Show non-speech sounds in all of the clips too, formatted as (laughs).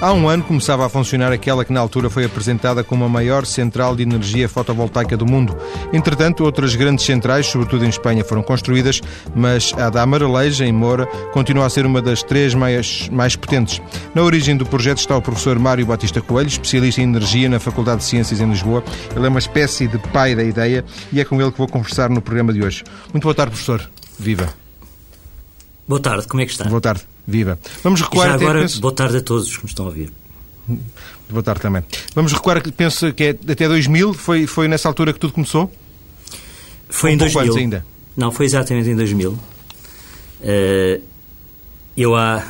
Há um ano começava a funcionar aquela que na altura foi apresentada como a maior central de energia fotovoltaica do mundo. Entretanto, outras grandes centrais, sobretudo em Espanha, foram construídas, mas a da Amaraleja, em Moura, continua a ser uma das três mais, mais potentes. Na origem do projeto está o professor Mário Batista Coelho, especialista em energia na Faculdade de Ciências em Lisboa. Ele é uma espécie de pai da ideia e é com ele que vou conversar no programa de hoje. Muito boa tarde, professor. Viva. Boa tarde, como é que está? Boa tarde, viva. Vamos recuar Já agora, penso... boa tarde a todos os que me estão a ouvir. Boa tarde também. Vamos recuar, penso que é até 2000, foi, foi nessa altura que tudo começou? Foi em 2000. ainda? Não, foi exatamente em 2000. Uh, eu há...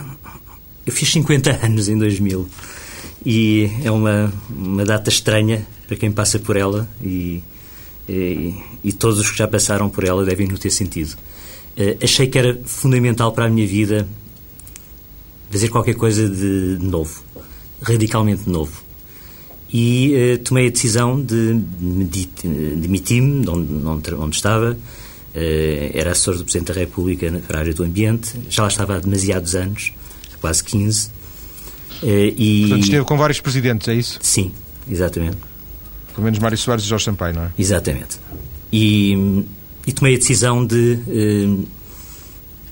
Eu fiz 50 (laughs) anos em 2000 e é uma, uma data estranha para quem passa por ela e, e, e todos os que já passaram por ela devem no ter sentido. Uh, achei que era fundamental para a minha vida fazer qualquer coisa de, novo, radicalmente novo. E uh, tomei a decisão de, de demitir-me de onde, onde, estava. Uh, era assessor do Presidente da República para a área do ambiente. Já lá estava há demasiados anos, quase 15. e... Portanto, esteve com vários presidentes, é isso? Sim, exatamente. Pelo menos Mário Soares e Jorge Sampaio, não é? Exatamente. E e tomei a decisão de. Eh,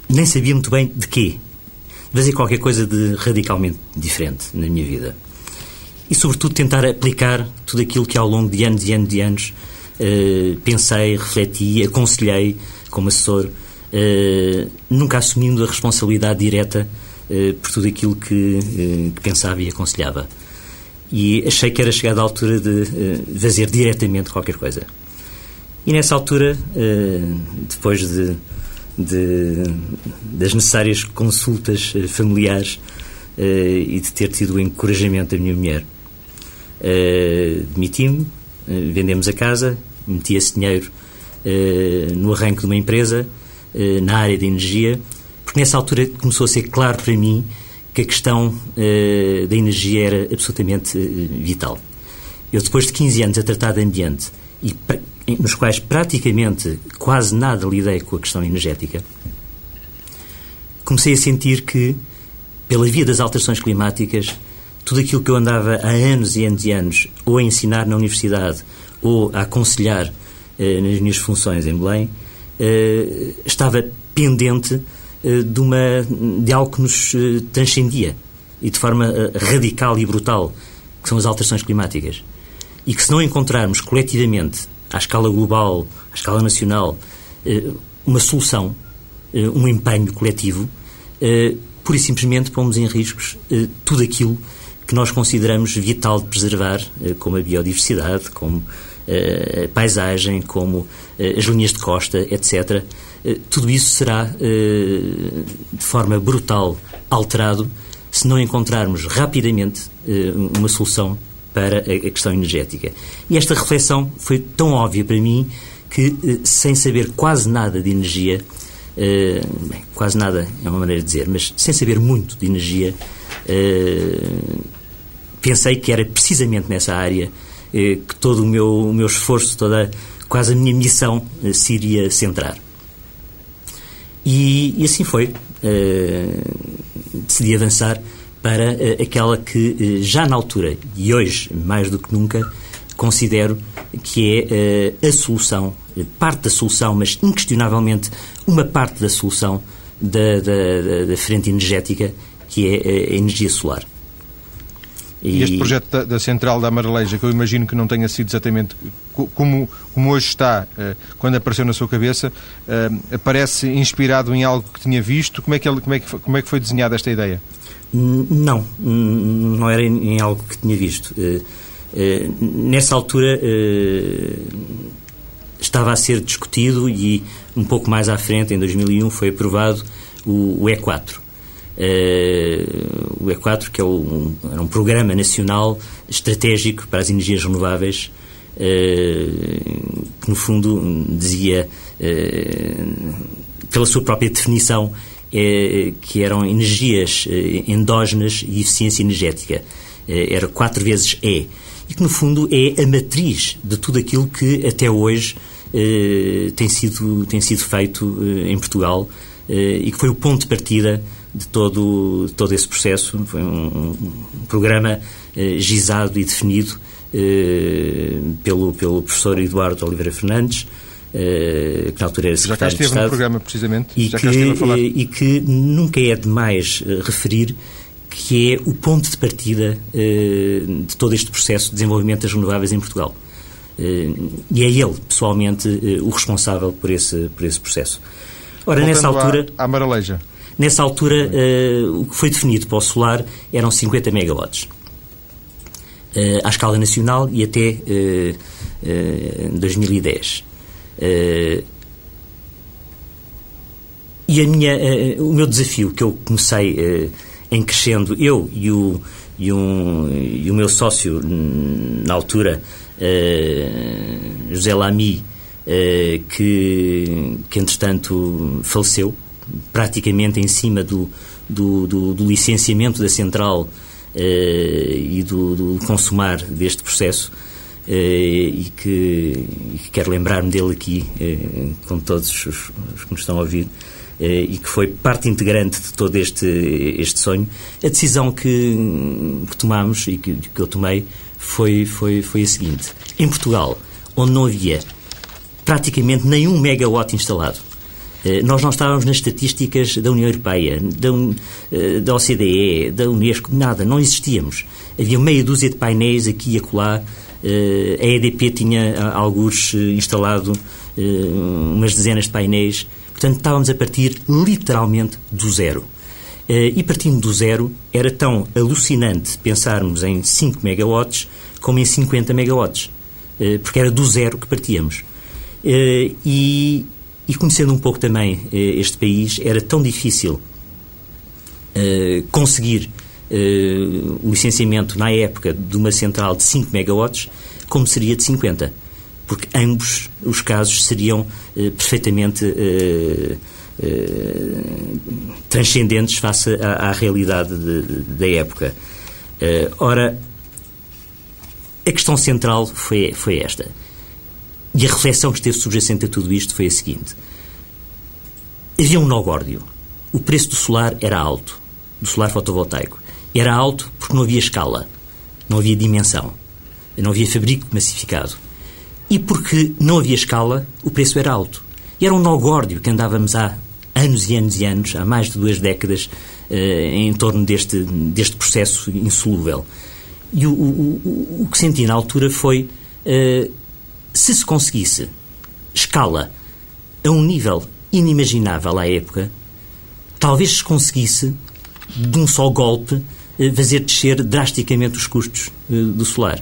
nem sabia muito bem de quê. Fazer qualquer coisa de radicalmente diferente na minha vida. E, sobretudo, tentar aplicar tudo aquilo que ao longo de anos e anos e anos eh, pensei, refleti, aconselhei como assessor, eh, nunca assumindo a responsabilidade direta eh, por tudo aquilo que, que, pensava e aconselhava. E achei que era chegada a altura de fazer diretamente qualquer coisa. E nessa altura, depois de, de das necessárias consultas eh, familiares eh, e de ter tido o encorajamento da minha mulher, demiti-me, vendemos a casa, meti esse dinheiro no arranque de uma empresa na área de energia, porque nessa altura começou a ser claro para mim que a questão da energia era absolutamente vital. Eu, depois de 15 anos a tratar de ambiente e nos quais praticamente quase nada lidei com a questão energética, comecei a sentir que, pela via das alterações climáticas, tudo aquilo que eu andava há anos e anos e anos, ou a ensinar na universidade, ou a aconselhar eh, nas minhas funções em Belém, eh, estava pendente eh, de, uma, de algo que nos eh, transcendia e de forma eh, radical e brutal, que são as alterações climáticas. E que se não encontrarmos coletivamente à escala global, à escala nacional, eh, uma solução, eh, um empenho coletivo, eh, pura e simplesmente pomos em riscos tudo aquilo que nós consideramos vital de preservar, como a biodiversidade, como a paisagem, como as linhas de costa, etc. Tudo isso será, de forma brutal, alterado se não encontrarmos rapidamente uma solução para a questão energética. E esta reflexão foi tão óbvia para mim que, eh, sem saber quase nada de energia, eh, bem, quase nada é uma maneira de dizer, mas sem saber muito de energia, eh, pensei que era precisamente nessa área que todo o meu, o meu esforço, toda quase a minha missão se iria centrar. E, e assim foi. decidi avançar para uh, aquela que uh, já na altura e hoje mais do que nunca considero que é uh, a solução, parte da solução, mas inquestionavelmente uma parte da solução da, da, da frente energética, que é a energia solar. E este projeto da, da, Central da Amareleja, que eu imagino que não tenha sido exatamente como, como hoje está, quando apareceu na sua cabeça, parece inspirado em algo que tinha visto? Como é que, ele, como é que, como é que foi desenhada esta ideia? Não, não era em algo que tinha visto. Eh, eh, nessa altura eh, estava a ser discutido e um pouco mais à frente, em 2001, foi aprovado o E4. O E4, que é um, era um programa nacional estratégico para as energias renováveis, que no fundo dizia, pela sua própria definição, que eram energias eh, endógenas e eficiência energética. Eh, era quatro vezes E. E que, no fundo, é a matriz de tudo aquilo que até hoje tem, sido, tem sido feito em Portugal e que foi o ponto de partida de todo, todo esse processo. Foi um, um programa eh, gizado e definido eh, pelo, pelo professor Eduardo Oliveira Fernandes, eh, que na altura era secretário Já cá esteve de Estado. no programa, precisamente. E Já que, esteve a falar. e que nunca é demais eh, referir que é o ponto de partida eh, de todo este processo de desenvolvimento das renováveis em Portugal. E é ele, pessoalmente, o responsável por esse, por esse processo. Ora, nessa Voltando à- altura, À, Maraleja. nessa altura eh, o que foi definido para o solar eram 50 megawatts. Eh, à escala nacional e até eh, 2010. Eh, e a minha, eh, o meu desafio que eu comecei eh, em crescendo, eu e o, e, um, e o meu sócio na altura, eh, José Lamy, eh, que, que entretanto faleceu, praticamente em cima do, do, do, do licenciamento da central eh, e do, do consumar deste processo. Eh, e, que, e que quero lembrar-me dele aqui, eh, com todos os, os que nos estão a ouvir, eh, e que foi parte integrante de todo este, este sonho. A decisão que, que tomámos e que, que eu tomei foi, foi, foi a seguinte: em Portugal, onde não havia praticamente nenhum megawatt instalado, nós não estávamos nas estatísticas da União Europeia, da, da OCDE, da Unesco, nada, não existíamos. Havia meia dúzia de painéis aqui e acolá. Eh, A EDP tinha alguns eh, instalado eh, umas dezenas de painéis. Portanto, estávamos a partir literalmente do zero. E partindo do zero, era tão alucinante pensarmos em 5 megawatts como em 50 megawatts. Porque era do zero que partíamos. E, e conhecendo um pouco também este país, era tão difícil conseguir eh, o licenciamento na época de uma central de 5 megawatts como seria de 50. Porque ambos os casos seriam eh, perfeitamente eh, transcendentes face à, à realidade de- da época. Ora, a questão central foi, foi esta. E a reflexão que esteve subjacente a tudo isto foi a seguinte. Havia um nó górdio. O preço do solar era alto, do solar fotovoltaico. Era alto porque não havia escala, não havia dimensão, não havia fabrico massificado. E porque não havia escala, o preço era alto. E era um nó górdio que andávamos há anos e anos e anos, há mais de duas décadas, eh, em torno deste, deste processo insolúvel. E o, o- o- que senti na altura foi, eh, se se conseguisse escala a um nível inimaginável à época, talvez se conseguisse, de um só golpe, fazer descer drasticamente os custos eh, do solar.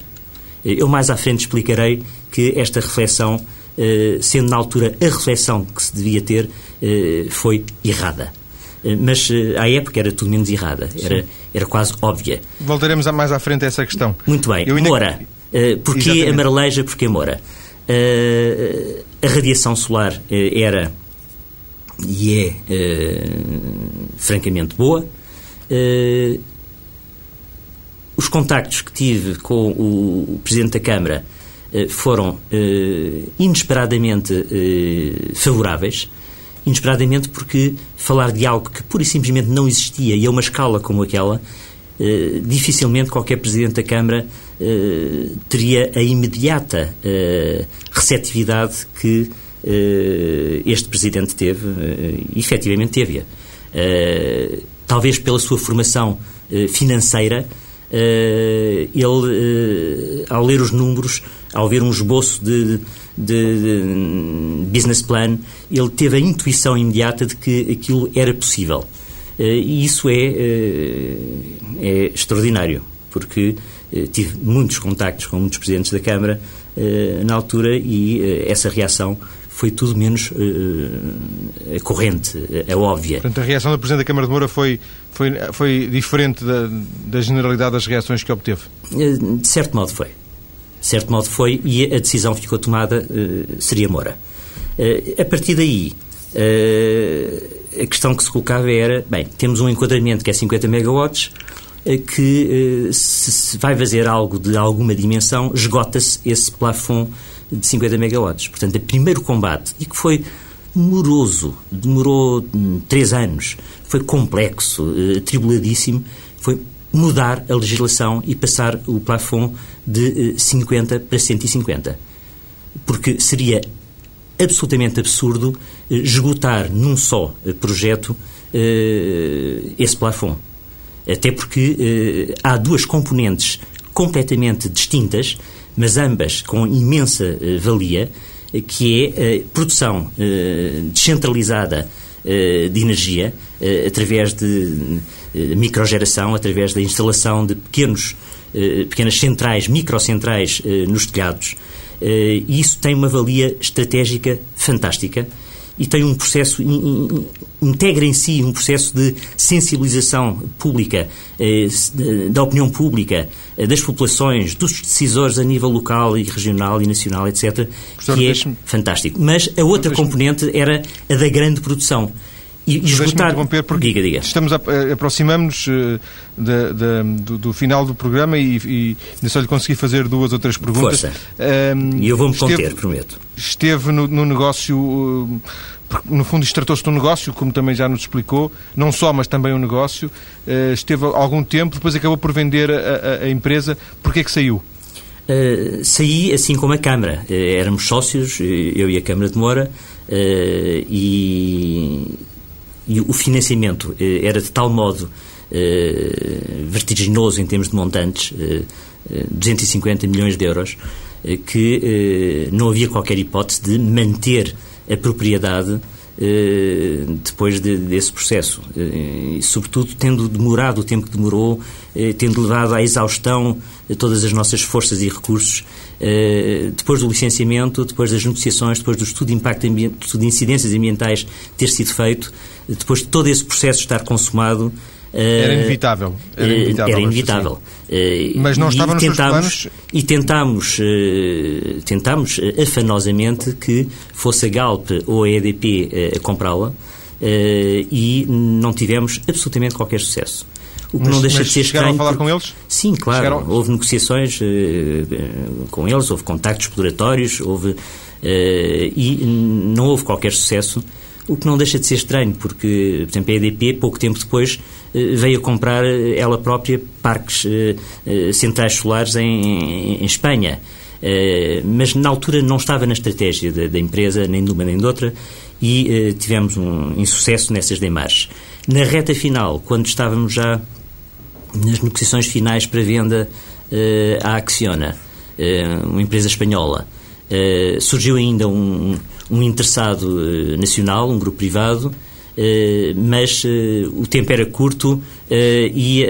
Eh, Eu mais à frente explicarei que esta reflexão, eh, sendo na altura a reflexão que se devia ter, eh, foi errada. Eh, Mas eh, à época era tudo menos errada, era, era quase óbvia. Voltaremos mais à frente a essa questão. Muito bem. Ainda- Moura. Porquê Exatamente. a Maraleja? Porquê Moura? A radiação solar era e é francamente boa. Uh, os contactos que tive com o Presidente da Câmara uh, foram uh, inesperadamente uh, favoráveis. Inesperadamente porque falar de algo que pura e simplesmente não existia e a uma escala como aquela, eh, dificilmente qualquer Presidente da Câmara eh, teria a imediata eh, receptividade que eh, este Presidente teve, eh, e efetivamente teve-a. Eh, talvez pela sua formação eh, financeira, eh, ele, eh, ao ler os números, ao ver um esboço de, de, de business plan, ele teve a intuição imediata de que aquilo era possível. Eh, e isso é, eh, é extraordinário, porque eh, tive muitos contactos com muitos presidentes da Câmara eh, na altura e eh, essa reação foi tudo menos eh, corrente, é óbvia. Portanto, a reação do Presidente da Câmara de Moura foi, foi, foi diferente da, da generalidade das reações que obteve. Eh, De certo modo foi. De certo modo foi e a decisão que ficou tomada eh, seria Moura. A partir daí, a questão que se colocava era, bem, temos um enquadramento que é 50 megawatts, que se vai fazer algo de alguma dimensão, esgota-se esse plafond de 50 megawatts. Portanto, o primeiro combate, e que foi moroso, demorou hum, três anos, foi complexo, eh, tribuladíssimo, foi mudar a legislação e passar o plafond de 50 para 150. Porque seria absolutamente absurdo esgotar num só projeto esse plafond. Até porque há duas componentes completamente distintas, mas ambas com imensa valia, que é a produção descentralizada de energia através de microgeração, através da instalação de pequenos, pequenas centrais, microcentrais nos telhados. E isso tem uma valia estratégica fantástica e tem um processo, integra em si um processo de sensibilização pública, eh, da opinião pública, eh, das populações, dos decisores a nível local e regional e nacional, etc., Professor, que é fantástico. Mas a outra componente era a da grande produção e esgotar... interromper porque diga, diga. estamos a, eh, aproximamos uh, do, do, final do programa e, e ainda só lhe consegui fazer duas ou três perguntas. Força. Uh, e eu vou-me conter, prometo. Esteve no, no negócio... Uh, no fundo, isto tratou-se de um negócio, como também já nos explicou, não só, mas também um negócio. Uh, esteve algum tempo, depois acabou por vender a, a, a empresa. Porquê é que saiu? Uh, saí assim como a Câmara. Uh, éramos sócios, eu e a Câmara de Moura, e, e o financiamento eh, era de tal modo eh, vertiginoso em termos de montantes, 250 eh, milhões de euros, que não havia qualquer hipótese de manter a propriedade depois de, desse processo. E, sobretudo, tendo demorado o tempo que demorou, tendo levado à exaustão todas as nossas forças e recursos, depois do licenciamento, depois das negociações, depois do estudo de impacto estudo de incidências ambientais ter sido feito, depois de todo esse processo estar consumado. Era eh, inevitável. Era eh, inevitável. Era inevitável. Eh, Mas não estava nos tentámos? E tentámos, tentámos afanosamente que fosse a Galp ou a EDP a comprá-la e não tivemos absolutamente qualquer sucesso. O que mas, não deixa de ser estranho. a falar com eles? Sim, claro. Chegaram... Houve negociações com eles, houve contactos exploratórios, houve. e não houve qualquer sucesso o que não deixa de ser estranho, porque, por exemplo, a EDP, pouco tempo depois, veio a comprar ela própria parques centrais solares em, em Espanha. Mas na altura não estava na estratégia da, da empresa, nem de uma nem de outra, e tivemos um insucesso nessas demarches. Na reta final, quando estávamos já nas negociações finais para venda à Acciona, uma empresa espanhola, surgiu ainda um, um interessado nacional, um grupo privado, mas o tempo era curto e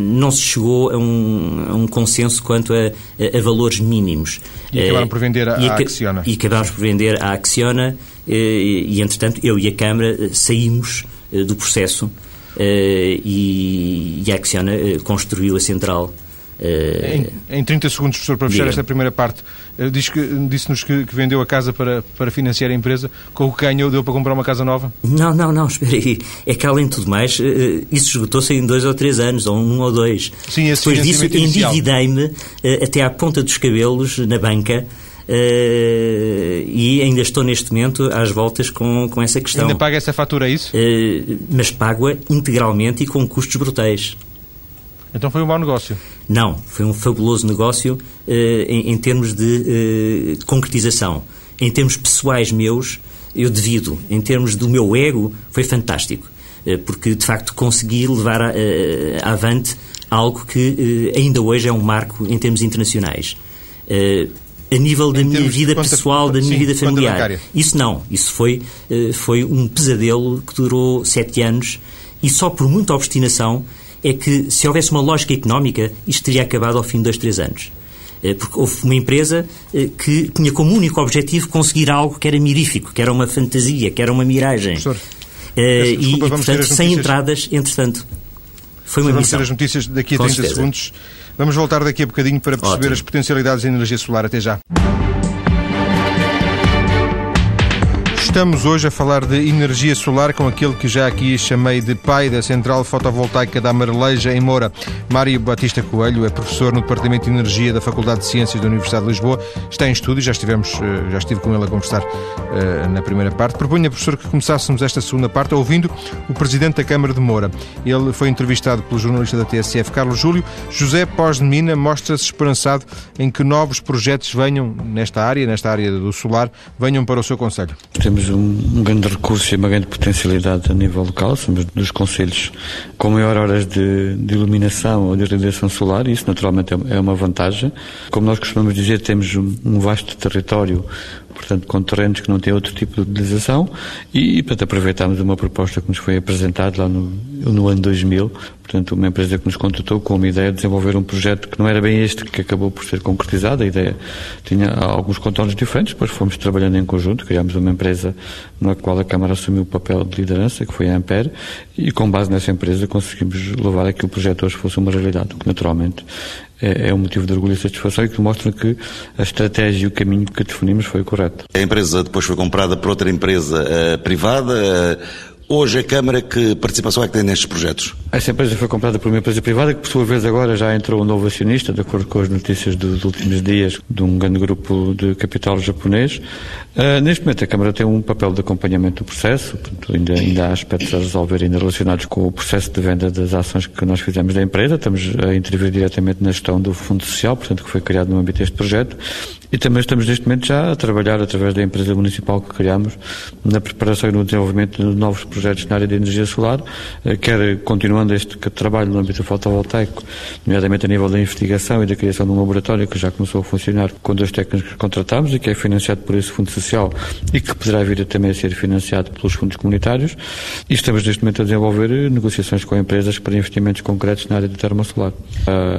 não se chegou a um, a um consenso quanto a, a, valores mínimos. E acabaram por vender a Acciona. E acabámos por vender a Acciona e, entretanto, eu e a Câmara saímos do processo e, e a Acciona construiu a central em, em 30 segundos, professor, para fechar esta primeira parte, eh, disse-nos que, que, vendeu a casa para, para financiar a empresa. Com o que ganhou, deu para comprar uma casa nova? Não, não, não, espera aí. É que, além de tudo mais, eh, isso esgotou-se em dois ou três anos, ou um ou dois. Sim, esse Depois disso, endividei-me eh, até à ponta dos cabelos na banca. Uh, e ainda estou neste momento às voltas com, com essa questão. Ainda paga essa fatura, é isso? Uh, mas pago-a integralmente e com custos brutais. Então foi um mau negócio? Não, foi um fabuloso negócio uh, em, em, termos de concretização. Em termos pessoais meus, eu devido. Em termos do meu ego, foi fantástico. Porque, de facto, consegui levar a, a, avante algo que ainda hoje é um marco em termos internacionais. A nível da minha vida conta, pessoal, da minha sim, vida familiar. Isso não. Isso foi, foi um pesadelo que durou sete anos e só por muita obstinação é que se houvesse uma lógica económica, isto teria acabado ao fim de dois, três anos. Eh, porque houve uma empresa eh, que tinha como único objetivo conseguir algo que era mirífico, que era uma fantasia, que era uma miragem. Professor, uh, desculpa, e, e, portanto, sem entradas, entretanto. Foi uma vamos missão. Vamos ter as notícias daqui a 30 certeza. segundos. Vamos voltar daqui a bocadinho para perceber Ótimo. as potencialidades da energia solar. Até já. Voltamos hoje a falar de energia solar com aquele que já aqui chamei de pai da central fotovoltaica da Amareleja, em Moura. Mário Batista Coelho é professor no Departamento de Energia da Faculdade de Ciências da Universidade de Lisboa. Está em estúdio, já, estivemos, eh, já estive com ele a conversar uh, na primeira parte. Proponho, professor, que começássemos esta segunda parte ouvindo o Presidente da Câmara de Moura. Ele foi entrevistado pelo jornalista da TSF, Carlos Júlio. José Pós de Mina mostra-se esperançado em que novos projetos venham nesta área, nesta área do solar, venham para o seu Conselho temos um, um, grande recurso e uma grande potencialidade a nível local, somos dos conselhos com maior horas de, de iluminação ou de radiação solar, e isso naturalmente é, é uma vantagem. Como nós costumamos dizer, temos um, um vasto território portanto, com terrenos que não têm outro tipo de utilização. E, portanto, aproveitámos uma proposta que nos foi apresentada lá no, no ano 2000, portanto, uma empresa que nos contratou com uma ideia de desenvolver um projeto que não era bem este que acabou por ser concretizado, a ideia tinha alguns contornos diferentes, depois fomos trabalhando em conjunto, criámos uma empresa na qual a Câmara assumiu o papel de liderança, que foi a Ampere, e com base nessa empresa conseguimos levar a que o projeto hoje fosse uma realidade, o que naturalmente é, é um motivo de orgulho e satisfação e que mostra que a estratégia e o caminho que definimos foi o correto. A empresa depois foi comprada por outra empresa uh, privada. Uh Hoje a Câmara, que participação é que tem nestes projetos? Essa empresa foi comprada por uma empresa privada que, por sua vez, agora já entrou um novo acionista, de acordo com as notícias dos últimos dias, de um grande grupo de capital japonês. Uh, neste momento, a Câmara tem um papel de acompanhamento do processo, portanto, ainda, ainda há aspectos a resolver ainda relacionados com o processo de venda das ações que nós fizemos da empresa. Estamos a intervir diretamente na gestão do Fundo Social, portanto, que foi criado no âmbito deste projeto. E também estamos neste momento já a trabalhar através da empresa municipal que criamos na preparação e no desenvolvimento de novos projetos na área de energia solar, eh, quer continuando este trabalho no âmbito fotovoltaico, nomeadamente a nível da investigação e da criação de um laboratório que já começou a funcionar com dois técnicos que contratamos e que é financiado por esse Fundo Social e que poderá vir a também a ser financiado pelos fundos comunitários. E estamos neste momento a desenvolver eh, negociações com empresas para investimentos concretos na área do termosolar.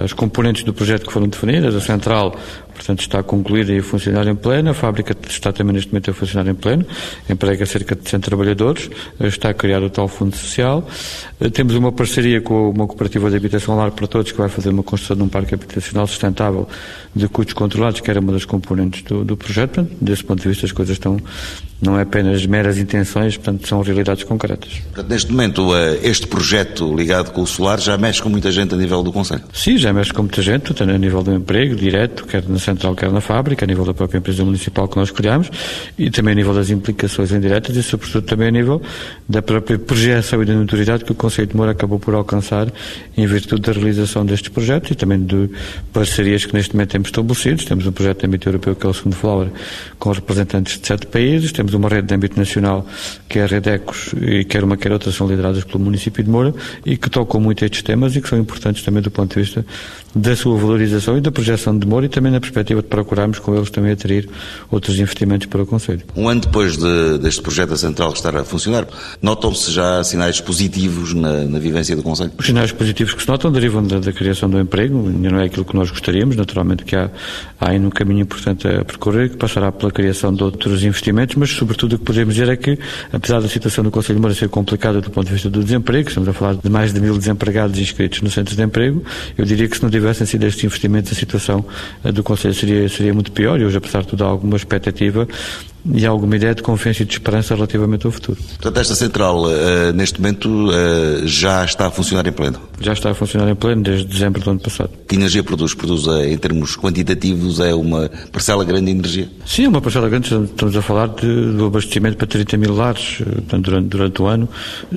As componentes do projeto que foram definidas, a central portanto está concluída e a funcionar em pleno, a fábrica está também neste momento a funcionar em pleno, emprega cerca de 100 trabalhadores, está a criar o tal fundo social. Eh, temos uma parceria com uma cooperativa de habitação lar para todos que vai fazer uma construção de um parque habitacional sustentável de custos controlados, que era uma das componentes do, do projeto. Portanto, desse ponto de vista as coisas estão, não é apenas meras intenções, portanto são realidades concretas. Neste momento eh, este projeto ligado com o solar já mexe com muita gente a nível do Conselho? Sim, já mexe com muita gente, tanto a nível do emprego direto, quer na central, quer na fábrica, a nível da própria empresa municipal que nós criamos e também a nível das implicações indiretas e, sobretudo, também a nível da própria projeção e da notoriedade que o Conselho de Moura acabou por alcançar em virtude da realização destes projetos e também de parcerias que neste momento temos estabelecidos. Temos um projeto de âmbito europeu que é o segundo Flower, com representantes de sete países. Temos uma rede de âmbito nacional que é a Rede Ecos e quer uma quer outra são lideradas pelo município de Moura e que tocam muito estes temas e que são importantes também do ponto de vista da sua valorização e da projeção de Moura e também na perspectiva de procurarmos com eles também atrair outros investimentos para o Conselho. Um ano depois de, deste projeto da Central estar a funcionar, notam-se já sinais positivos na, na, vivência do Conselho? Os sinais positivos que se notam derivam da, da, criação do emprego, ainda não é aquilo que nós gostaríamos, naturalmente que há, há ainda um caminho importante a percorrer, que passará pela criação de outros investimentos, mas sobretudo o que podemos dizer é que, apesar da situação do Conselho de Moura ser complicada do ponto de vista do desemprego, estamos a falar de mais de mil desempregados inscritos no centro de emprego, eu diria que se não tivessem sido estes investimentos, a situação eh, do Conselho seria, seria muito pior e hoje, apesar de tudo, há alguma expectativa e alguma ideia de confiança e de esperança relativamente ao futuro. Portanto, esta central, uh, neste momento, uh, já está a funcionar em pleno? Já está a funcionar em pleno desde dezembro do ano passado. Que energia produz? Produz, uh, em termos quantitativos, é uma parcela grande de energia? Sim, é uma parcela grande. Estamos a falar de, do abastecimento para 30 mil lares portanto, durante, durante o ano,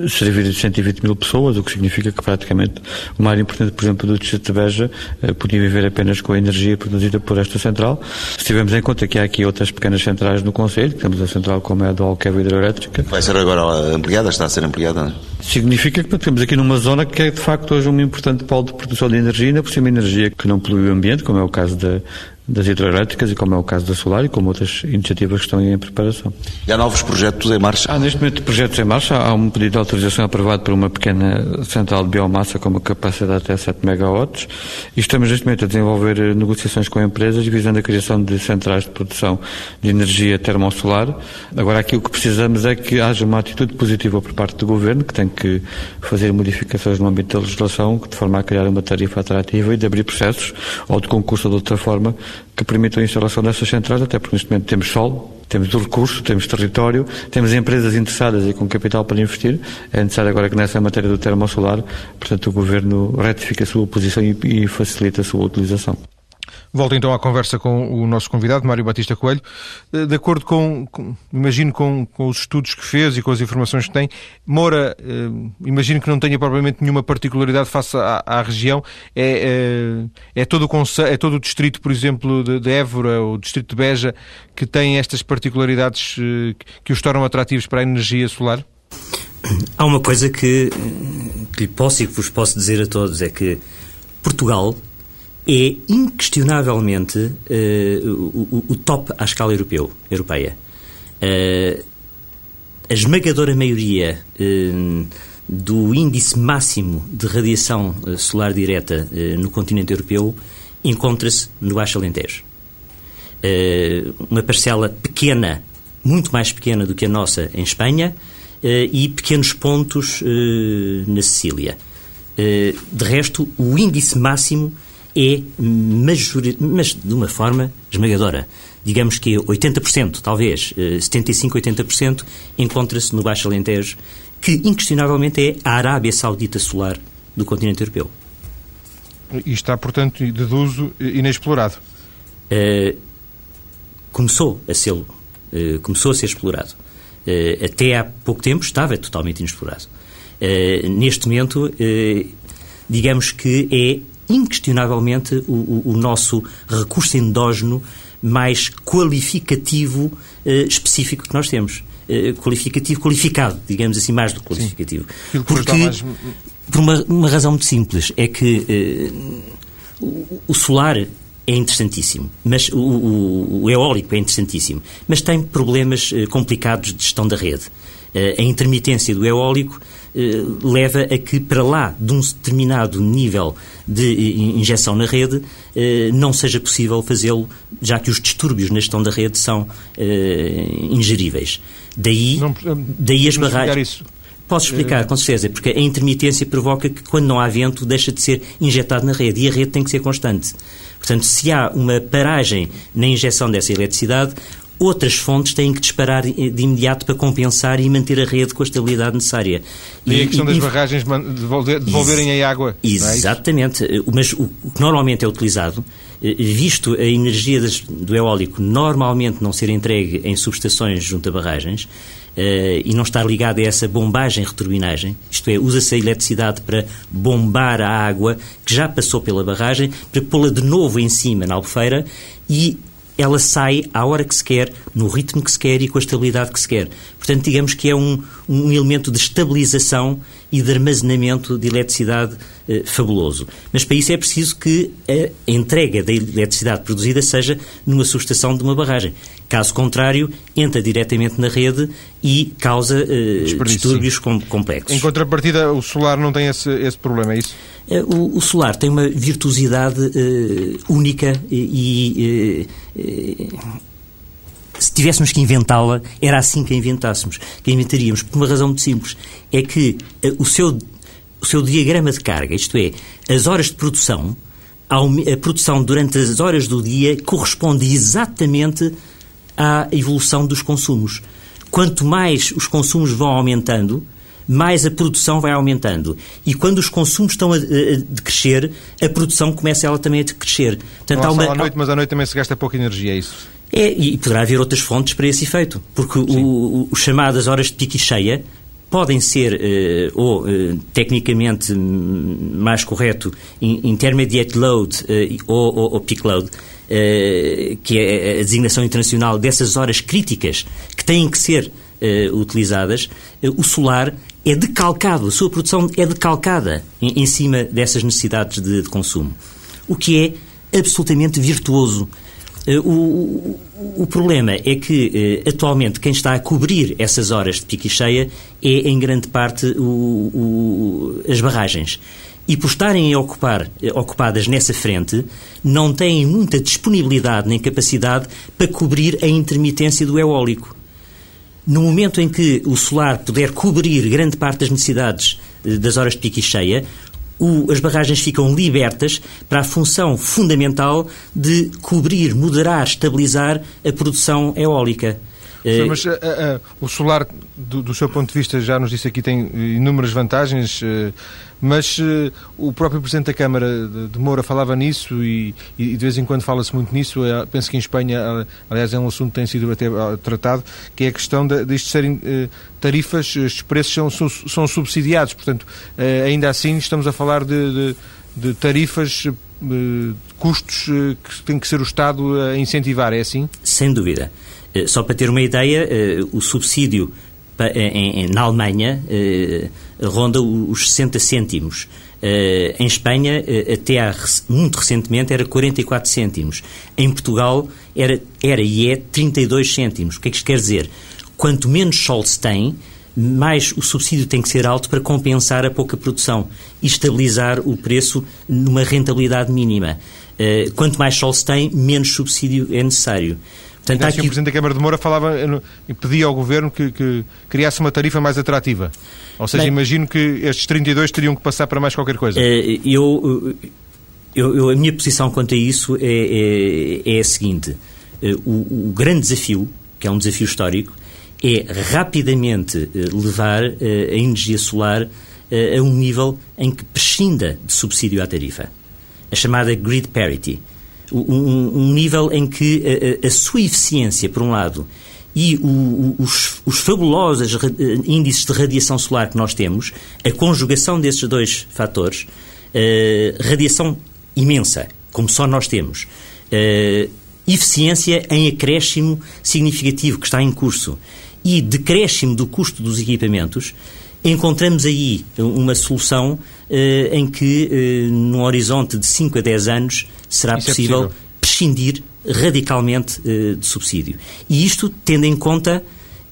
servir de 120 mil pessoas, o que significa que praticamente uma área importante, por exemplo, do Distrito de Beja, podia viver apenas com a energia produzida por esta central. Se tivermos em conta que há aqui outras pequenas centrais no Conselho, Conselho, temos a central como é a do Alqueva Hidroelétrica. Vai ser agora ampliada, está a ser ampliada? É? Significa que temos aqui numa zona que é de facto hoje um importante polo de produção de energia, ainda por cima energia que não polui o ambiente, como é o caso da, das hidroelétricas e como é o caso da solar e como outras iniciativas que estão em preparação. E há novos projetos em marcha? Há neste momento projetos em marcha. Há um pedido de autorização aprovado por uma pequena central de biomassa com uma capacidade até 7 megawatts e estamos neste momento a desenvolver eh, negociações com empresas visando a criação de centrais de produção de energia termosolar. Agora aqui o que precisamos é que haja uma atitude positiva por parte do Governo que tem que fazer modificações no âmbito da legislação de forma a criar uma tarifa atrativa e de abrir processos ou de concurso de outra forma que permitam a instalação dessas centrais, até porque neste momento temos sol, temos o recurso, temos território, temos empresas interessadas e com capital para investir. É necessário agora que nessa matéria do termosolar, portanto, o Governo retifique a sua posição e, e facilite a sua utilização. Volto então à conversa com o nosso convidado, Mário Batista Coelho. Eh, de acordo com, com imagino, com, com, os estudos que fez e com as informações que tem, Moura, eh, imagino que não tenha propriamente nenhuma particularidade face à, à região. É, é, é, todo o é todo o distrito, por exemplo, de, de Évora, ou distrito de Beja, que tem estas particularidades eh, que os tornam atrativos para a energia solar? Há uma coisa que, que lhe posso e que vos posso dizer a todos, é que Portugal é inquestionavelmente uh, o, o, top à escala europeu, europeia. Uh, a esmagadora maioria uh, do índice máximo de radiação solar direta no continente europeu encontra-se no Baixo Alentejo. uma parcela pequena, muito mais pequena do que a nossa em Espanha, e pequenos pontos na Sicília. de resto, o índice máximo é mas de uma forma esmagadora. Digamos que 80%, talvez, 75%, eh, 80%, encontra-se no Baixo Alentejo, que inquestionavelmente é a Arábia Saudita solar do continente europeu. E está, portanto, deduzo, inexplorado. Uh, começou a ser, uh, começou a ser explorado. Uh, até há pouco tempo estava totalmente inexplorado. neste momento, digamos que é inquestionavelmente o, o, o nosso recurso endógeno mais qualificativo eh, específico que nós temos. Eh, qualificativo, qualificado, digamos assim, mais do que qualificativo. Sim. Porque, mais... por uma, uma, razão muito simples, é que eh, o, o, solar é interessantíssimo, mas o, o, eólico é interessantíssimo, mas tem problemas eh, complicados de gestão da rede. Eh, a intermitência do eólico eh, leva a que, para lá de um determinado nível de injeção na rede, eh, não seja possível fazê-lo, já que os distúrbios na gestão da rede são ingeríveis. Daí, não, daí as barragens. Posso explicar, com certeza, porque a intermitência provoca que, quando não há vento, deixa de ser injetado na rede e a rede tem que ser constante. Portanto, se há uma paragem na injeção dessa eletricidade, outras fontes têm que disparar de imediato para compensar e manter a rede com a estabilidade necessária. E, e a questão e, das barragens devolverem a água. É exatamente. É Mas o, o que normalmente é utilizado eh, visto a energia do eólico normalmente não ser entregue em subestações junto a barragens uh, e não estar ligada a essa bombagem returbinagem, isto é, usa-se a eletricidade para bombar a água que já passou pela barragem, para pô-la de novo em cima na albufeira e ela sai à hora que se quer, no ritmo que se quer e com a estabilidade que se quer. Portanto, digamos que é um, um elemento de estabilização e de armazenamento de eletricidade eh, fabuloso. Mas para isso é preciso que a entrega da eletricidade produzida seja numa subestação de uma barragem. Caso contrário, entra diretamente na rede e causa eh, distúrbios com, complexos. Em contrapartida, o solar não tem esse, esse problema, é isso? Eh, o, o, solar tem uma virtuosidade uh, única e, uh, se tivéssemos que inventá-la, era assim que a inventássemos. Que a inventaríamos por uma razão muito simples. É que o, seu, o seu diagrama de carga, isto é, as horas de produção, a produção durante as horas do dia corresponde exatamente à evolução dos consumos. Quanto mais os consumos vão aumentando, mais a produção vai aumentando. E quando os consumos estão a, a, a crescer, a produção começa ela também a crescer. Portanto, Não há uma, à noite, mas à noite também se gasta pouca energia, é isso? É, e poderá haver outras fontes para esse efeito. Porque o, o, chamadas horas de pico e cheia podem ser, uh, ou uh, tecnicamente mais correto, intermediate load uh, ou, ou, ou, peak load, que é a designação internacional dessas horas críticas que têm que ser utilizadas, o solar é decalcado, a sua produção é decalcada em, em cima dessas necessidades de, de, consumo. O que é absolutamente virtuoso. Uh, o, o, problema é que, uh, atualmente, quem está a cobrir essas horas de pique e cheia é, em grande parte, o, as barragens. E por estarem ocupar, eh, ocupadas nessa frente, não têm muita disponibilidade nem capacidade para cobrir a intermitência do eólico. No momento em que o solar puder cobrir grande parte das necessidades eh, das horas de pico e cheia, o, as barragens ficam libertas para a função fundamental de cobrir, moderar, estabilizar a produção eólica. Sim, mas uh, uh, o solar, do, do, seu ponto de vista, já nos disse aqui, tem inúmeras vantagens, uh, mas o próprio Presidente da Câmara de, de Moura falava nisso e, e, de vez em quando fala-se muito nisso. penso que em Espanha, aliás, é um assunto que tem sido até tratado, que é a questão de, de isto serem tarifas, estes preços são, são subsidiados. Portanto, ainda assim, estamos a falar de, de, de tarifas custos que tem que ser o Estado a incentivar, é assim? Sem dúvida. Eh, só para ter uma ideia, eh, o subsídio na Alemanha eh, ronda os 60 cêntimos. Em Espanha, até há, muito recentemente, era 44 cêntimos. Em Portugal, era, era e é 32 cêntimos. O que é que isto quer dizer? Quanto menos sol se tem, mais o subsídio tem que ser alto para compensar a pouca produção e estabilizar o preço numa rentabilidade mínima. Quanto mais sol se tem, menos subsídio é necessário. Portanto, aqui... O Presidente da Câmara de Moura falava e pedia ao Governo que, que, criasse uma tarifa mais atrativa. Ou seja, Bem, imagino que estes 32 teriam que passar para mais qualquer coisa. Eh, eu, eu, eu a minha posição quanto a isso é, é, é a seguinte. Eh, o, o, grande desafio, que é um desafio histórico, é rapidamente eh, levar a energia solar a um nível em que prescinda de subsídio à tarifa. A chamada grid parity um, um nível em que a, a, sua eficiência, por um lado, e o, os, os, fabulosos índices de radiação solar que nós temos, a conjugação desses dois fatores, uh, radiação imensa, como só nós temos, uh, eficiência em acréscimo significativo que está em curso e decréscimo do custo dos equipamentos, encontramos aí uma solução uh, em que, uh, num horizonte de 5 a 10 anos, será possível, é possível, prescindir radicalmente uh, de subsídio. E isto tendo em conta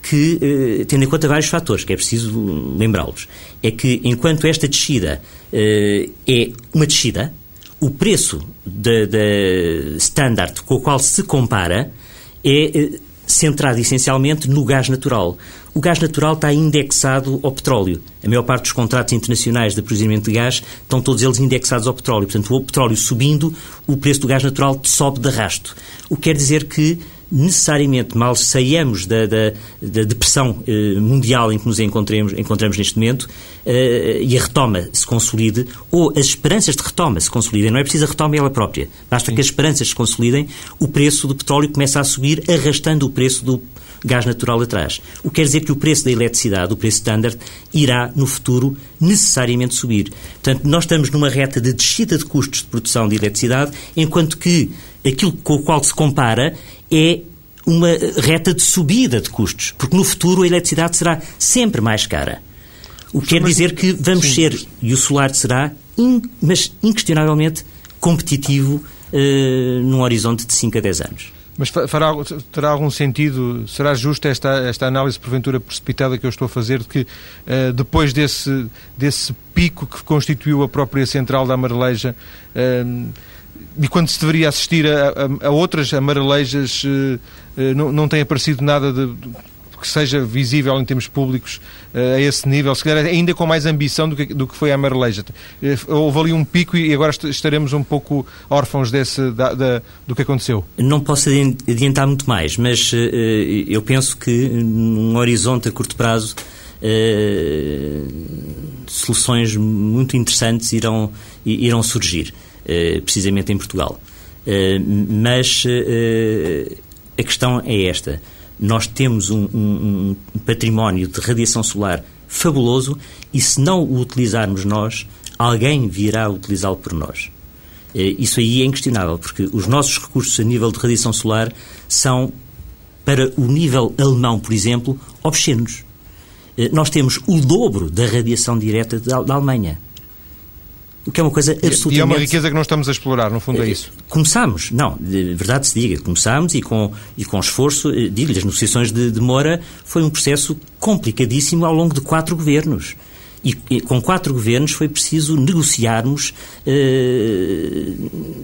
que, tendo em conta vários fatores, que é preciso lembrá-los. É que, enquanto esta descida é uma descida, o preço da standard com o qual se compara é centrado essencialmente no gás natural. O gás natural está indexado ao petróleo. A maior parte dos contratos internacionais de aprisionamento de gás estão todos eles indexados ao petróleo. Portanto, o petróleo subindo, o preço do gás natural sobe de arrasto. O que quer dizer que necessariamente mal saiamos da, da, da depressão eh, mundial em que nos encontramos, encontramos neste momento eh, e a retoma se consolide, ou as esperanças de retoma se consolidem, não é preciso a retoma ela própria, basta Sim. que as esperanças se consolidem, o preço do petróleo começa a subir, arrastando o preço do gás natural atrás. O que quer dizer que o preço da eletricidade, o preço standard, irá no futuro necessariamente subir. Portanto, nós estamos numa reta de descida de custos de produção de eletricidade, enquanto que aquilo com o qual se compara é uma reta de subida de custos, porque no futuro a eletricidade será sempre mais cara. O que quer dizer que vamos ser, e o solar será, in, mas inquestionavelmente, competitivo uh, num horizonte de 5 a 10 anos. Mas fará, terá algum sentido, será justa esta, esta análise porventura precipitada que eu estou a fazer, de que uh, depois desse, desse pico que constituiu a própria central da Amareleja, uh, e quando se deveria assistir a, a, a outras amarelejas, uh, não, não tem aparecido nada de, que seja visível em termos públicos uh, a esse nível, se calhar ainda com mais ambição do que, do que foi a Amareleja. Houve ali um pico e agora estaremos um pouco órfãos desse, da, da, do que aconteceu. Não posso adiantar muito mais, mas eu penso que num horizonte a curto prazo soluções muito interessantes irão, irão surgir, precisamente em Portugal. mas a questão é esta nós temos um, um, um património de radiação solar fabuloso e se não o utilizarmos nós, alguém virá utilizá-lo por nós. Eh, isso aí é inquestionável, porque os nossos recursos a nível de radiação solar são, para o nível alemão, por exemplo, obscenos. Eh, nós temos o dobro da radiação direta da Alemanha o que é uma coisa absolutamente... E é uma riqueza que não estamos a explorar, no fundo é isso. Começamos, não, de verdade se diga, começamos e com, e com esforço, eh, digo-lhe, as negociações de, de Moura foi um processo complicadíssimo ao longo de quatro governos. E, e, com quatro governos foi preciso negociarmos eh,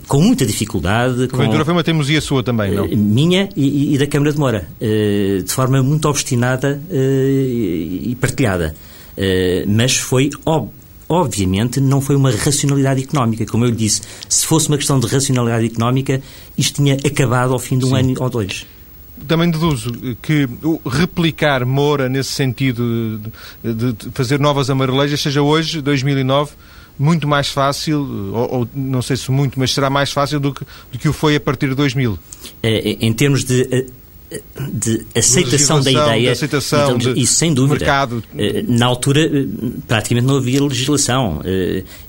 com muita dificuldade. Com, Ventura foi uma teimosia sua também, não? Eh, minha e, e, da Câmara de Moura, eh, de forma muito obstinada eh, e partilhada. Eh, mas foi óbvio obviamente, não foi uma racionalidade económica. Como eu lhe disse, se fosse uma questão de racionalidade económica, isto tinha acabado ao fim de um Sim. ano ou dois também deduzo que replicar Moura nesse sentido de, de fazer novas amarelejas seja hoje, 2009, muito mais fácil, ou, ou, não sei se muito, mas será mais fácil do que, do que o foi a partir de 2000. É, é, em termos de eh, de aceitação da ideia. De aceitação, então, de, isso sem dúvida. Mercado. Eh, na altura, eh, praticamente não havia legislação.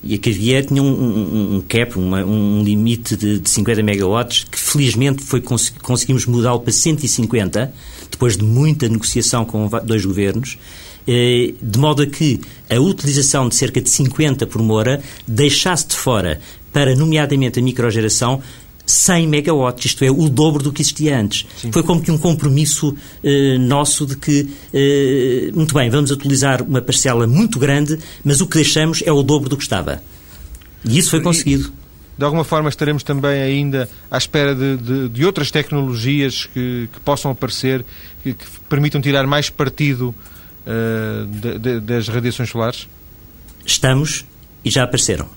E a que havia tinha um, um cap, uma, um limite de, de 50 megawatts, que felizmente foi, conseguimos mudá-lo para 150, depois de muita negociação com dois governos. Eh, de modo a que a utilização de cerca de 50 por Moura deixasse de fora, para nomeadamente a microgeração, 100 megawatts, isto é, o dobro do que existia antes. Sim. Foi como que um compromisso eh, nosso de que, eh, muito bem, vamos utilizar uma parcela muito grande, mas o que deixamos é o dobro do que estava. E isso foi conseguido. E, de alguma forma estaremos também ainda à espera de, de, de outras tecnologias que, que possam aparecer, que, que permitam tirar mais partido uh, de, das radiações solares? Estamos e já apareceram.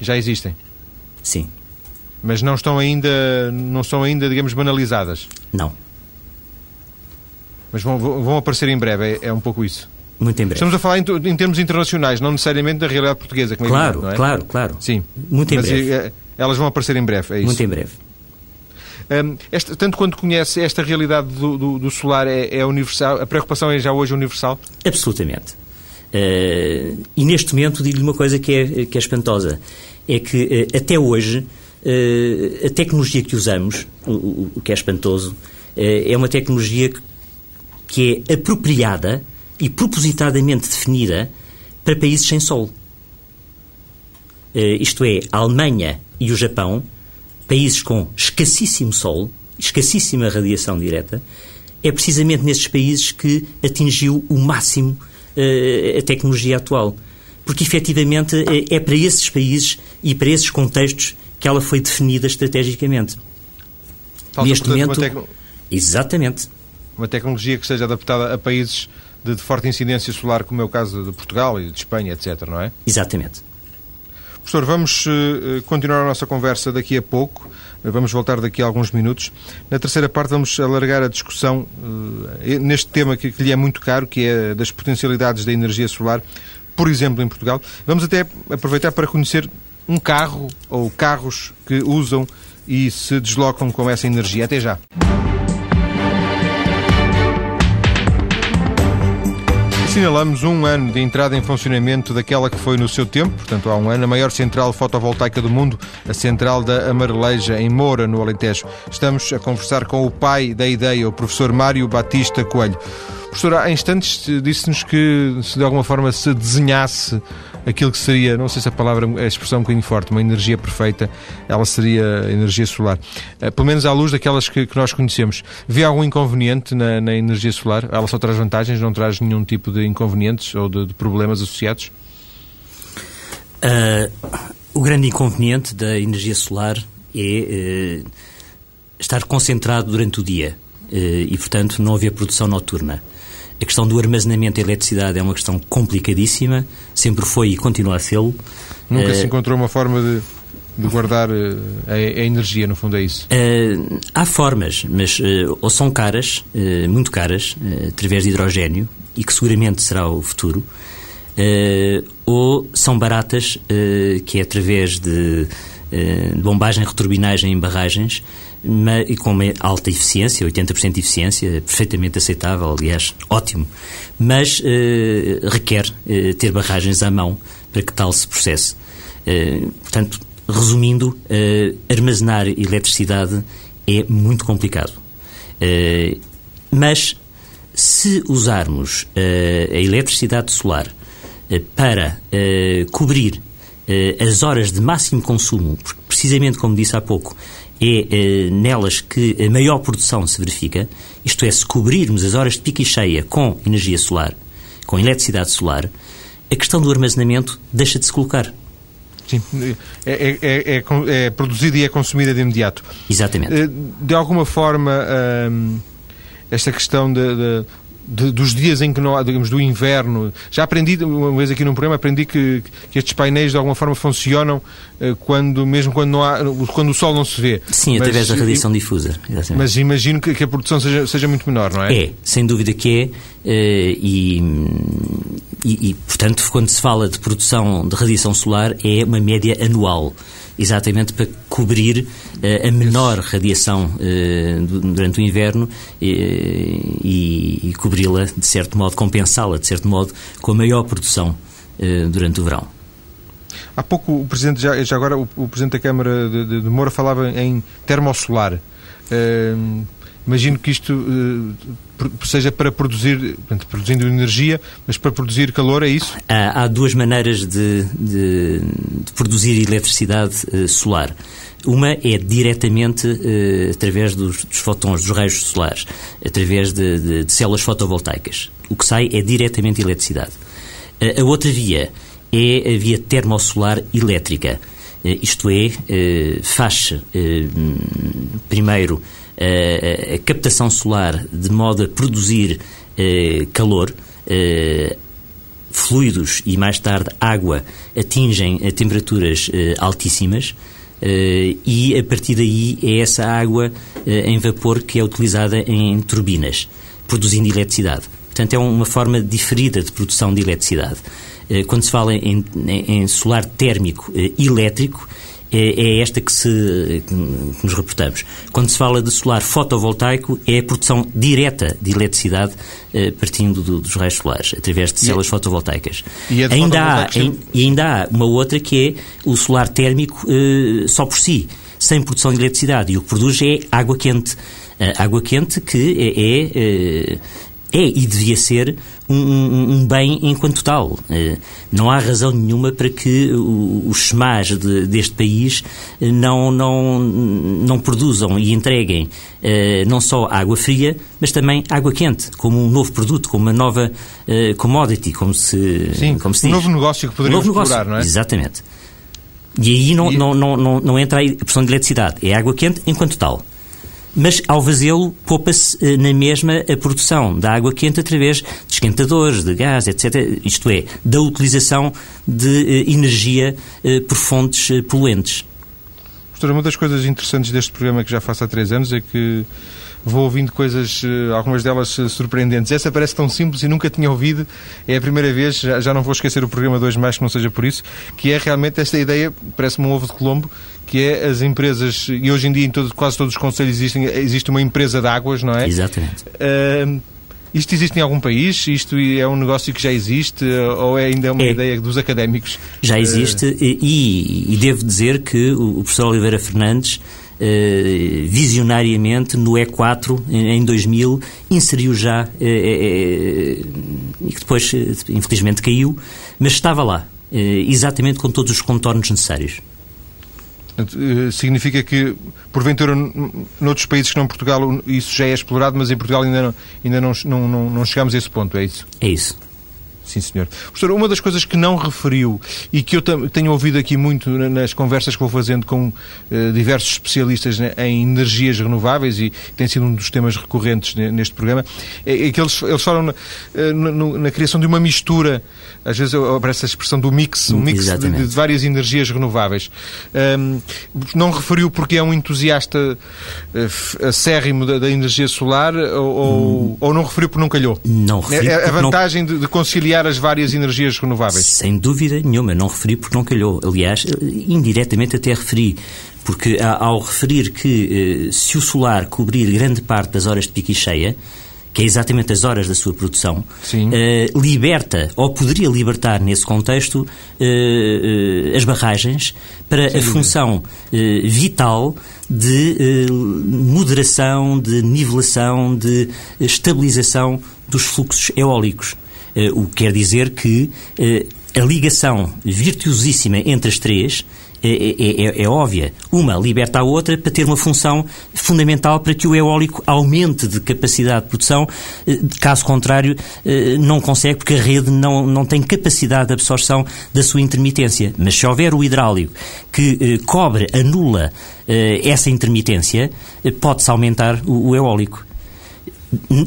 Já existem? Sim. Mas não estão ainda, não são ainda, digamos, banalizadas? Não. Mas vão, vão aparecer em breve, é, é um pouco isso? Muito em breve. Estamos a falar em, em, termos internacionais, não necessariamente da realidade portuguesa. Como claro, é? claro, claro. Sim. Muito em Mas, breve. Eh, elas vão aparecer em breve, é isso? Muito em breve. Um, tanto quanto conhece, esta realidade do, do, do solar é, é, universal? A preocupação é já hoje universal? Absolutamente. Uh, e neste momento digo-lhe uma coisa que é, que é espantosa. É que uh, até hoje a tecnologia que usamos, o, o que é espantoso, é uma tecnologia que, é apropriada e propositadamente definida para países sem sol. isto é, a Alemanha e o Japão países com escassíssimo sol, escassíssima radiação direta, é precisamente nesses países que atingiu o máximo a tecnologia atual. Porque, efetivamente, é para esses países e para esses contextos que ela foi definida estrategicamente. Falta, Neste momento. Tecno... Exatamente. Uma tecnologia que seja adaptada a países de, de forte incidência solar, como é o caso de Portugal e de Espanha, etc., não é? Exatamente. Professor, vamos uh, continuar a nossa conversa daqui a pouco. Uh, vamos voltar daqui a alguns minutos. Na terceira parte vamos alargar a discussão uh, neste tema que, que lhe é muito caro, que é das potencialidades da energia solar, por exemplo, em Portugal. Vamos até aproveitar para conhecer um carro ou carros que usam e se deslocam com essa energia. Até já. Assinalamos um ano de entrada em funcionamento daquela que foi no seu tempo, portanto há um ano, a maior central fotovoltaica do mundo, a central da Amareleja, em Moura, no Alentejo. Estamos a conversar com o pai da ideia, o professor Mário Batista Coelho. Professor, há instantes disse-nos que se de alguma forma se desenhasse aquilo que seria, não sei se a palavra, a expressão é um bocadinho forte, uma energia perfeita, ela seria energia solar. Uh, pelo menos à luz daquelas que, que nós conhecemos. Vê algum inconveniente na, na, energia solar? Ela só traz vantagens, não traz nenhum tipo de inconvenientes ou de, de problemas associados? Uh, o grande inconveniente da energia solar é uh, estar concentrado durante o dia e, portanto, não haver produção noturna. A questão do armazenamento da eletricidade é uma questão complicadíssima, sempre foi e continua a ser. Nunca uh, se encontrou uma forma de, de guardar uh, a, a, energia, no fundo é isso? Uh, há formas, mas ou são caras, muito caras, através de hidrogênio, e que seguramente será o futuro, ou são baratas, que é através de, de bombagem, returbinagem em barragens, e com uma alta eficiência, 80% de eficiência, perfeitamente aceitável, aliás, ótimo, mas eh, requer eh, ter barragens à mão para que tal se processe. Eh, portanto, resumindo, armazenar eletricidade é muito complicado. mas se usarmos a eletricidade solar para cobrir as horas de máximo consumo, porque precisamente como disse há pouco, é eh, nelas que a maior produção se verifica, isto é, se cobrirmos as horas de pico e cheia com energia solar, com eletricidade solar, a questão do armazenamento deixa de se colocar. Sim, é, é, é, é produzida e é consumida de imediato. Exatamente. Eh, de alguma forma, hum, esta questão de, de de, dos dias em que não há, digamos, do inverno. Já aprendi, uma vez aqui num programa, aprendi que, que estes painéis de alguma forma funcionam uh, quando, mesmo quando, não há, quando o sol não se vê. Sim, mas, através da radiação difusa. Exatamente. Mas imagino que, que, a produção seja, seja muito menor, não é? É, sem dúvida que é. Uh, e, e, e, portanto, quando se fala de produção de radiação solar, é uma média anual exatamente para cobrir uh, a menor radiação uh, durante o inverno e, e cobri-la, de certo modo, compensá-la, de certo modo, com a maior produção uh, durante o verão. Há pouco o Presidente, já, já agora o, o, Presidente da Câmara de, de, Moura falava em termosolar. Imagino que isto uh, seja para produzir, portanto, produzindo energia, mas para produzir calor, é isso? Há, há duas maneiras de, de, de produzir eletricidade uh, solar. Uma é diretamente uh, através dos, dos, fotões, dos raios solares, através de, de, células fotovoltaicas. O que sai é diretamente eletricidade. a outra via é a via termosolar elétrica. isto é, faz primeiro a, a captação solar de modo a produzir uh, calor, uh, fluidos e mais tarde água atingem temperaturas uh, altíssimas e a partir daí é essa água em vapor que é utilizada em turbinas, produzindo eletricidade. Portanto, é uma forma diferida de produção de eletricidade. Quando se fala em, em solar térmico elétrico, é, é esta que, se, que nos reportamos. Quando se fala de solar fotovoltaico, é a produção direta de eletricidade eh, partindo do, dos raios solares, através de células fotovoltaicas. E é ainda, há, e ainda há uma outra que é o solar térmico eh, só por si, sem produção de eletricidade. E o que produz é água quente. água quente que é, é, é e devia ser um, um, um bem enquanto tal. Eh, não há razão nenhuma para que os SMAs de, deste país eh, não, não, não produzam e entreguem eh, não só água fria, mas também água quente, como um novo produto, como uma nova commodity, como se, Sim, como se diz. um novo negócio que poderíamos um novo explorar, negócio, não é? Exatamente. E aí não, e... Não, não, não, não entra a pressão de eletricidade, é água quente enquanto tal mas ao fazê-lo poupa-se eh, na mesma a produção da água quente através de esquentadores, de gás, etc. Isto é, da utilização de eh, energia eh, por fontes poluentes. Uma das coisas interessantes deste programa que já faço há três anos é que vou ouvindo coisas, algumas delas surpreendentes. Essa parece tão simples e nunca tinha ouvido. É a primeira vez, já, já não vou esquecer o programa de hoje mais que não seja por isso, que é realmente esta ideia, parece-me um ovo de Colombo, que é as empresas, e hoje em dia em todo, quase todos os conselhos existem, existe uma empresa de águas, não é? Exatamente. Uh, isto existe em algum país? Isto é um negócio que já existe ou é ainda uma é. ideia dos académicos? Já existe e, e, devo dizer que o, professor Oliveira Fernandes visionariamente no E4 em 2000 inseriu já uh, uh, e que depois infelizmente caiu, mas estava lá exatamente com todos os contornos necessários. Eh, significa que, porventura, noutros países que não Portugal, isso já é explorado, mas em Portugal ainda não, ainda não, não, não chegamos a esse ponto, é isso? É isso. Sim, senhor. Professor, uma das coisas que não referiu e que eu tenho ouvido aqui muito nas conversas que vou fazendo com uh, diversos especialistas em energias renováveis e tem sido um dos temas recorrentes neste programa, é, é que eles, eles falam na, uh, na, criação de uma mistura, às vezes aparece a expressão do mix, um mix de, de, várias energias renováveis. Um, não referiu porque é um entusiasta uh, acérrimo da, da energia solar ou, hum. ou, não referiu porque não calhou? Não referiu. É, a vantagem não... de, de conciliar conciliar as várias energias renováveis? Sem dúvida nenhuma, não referi porque não calhou. Aliás, indiretamente até referi porque ao referir que eh, se o solar cobrir grande parte das horas de pico e cheia, que é exatamente as horas da sua produção, uh, liberta, ou poderia libertar nesse contexto, uh, uh, as barragens para Sim, a função vital de moderação, de nivelação, de estabilização dos fluxos eólicos. Eh, o que quer dizer que eh, a ligação virtuosíssima entre as três é, é, é, óbvia. Uma liberta a outra para ter uma função fundamental para que o eólico aumente de capacidade de produção. Caso contrário, não consegue, porque a rede não, não tem capacidade de absorção da sua intermitência. Mas se houver o hidráulico que cobre, anula essa intermitência, pode-se aumentar o, o eólico.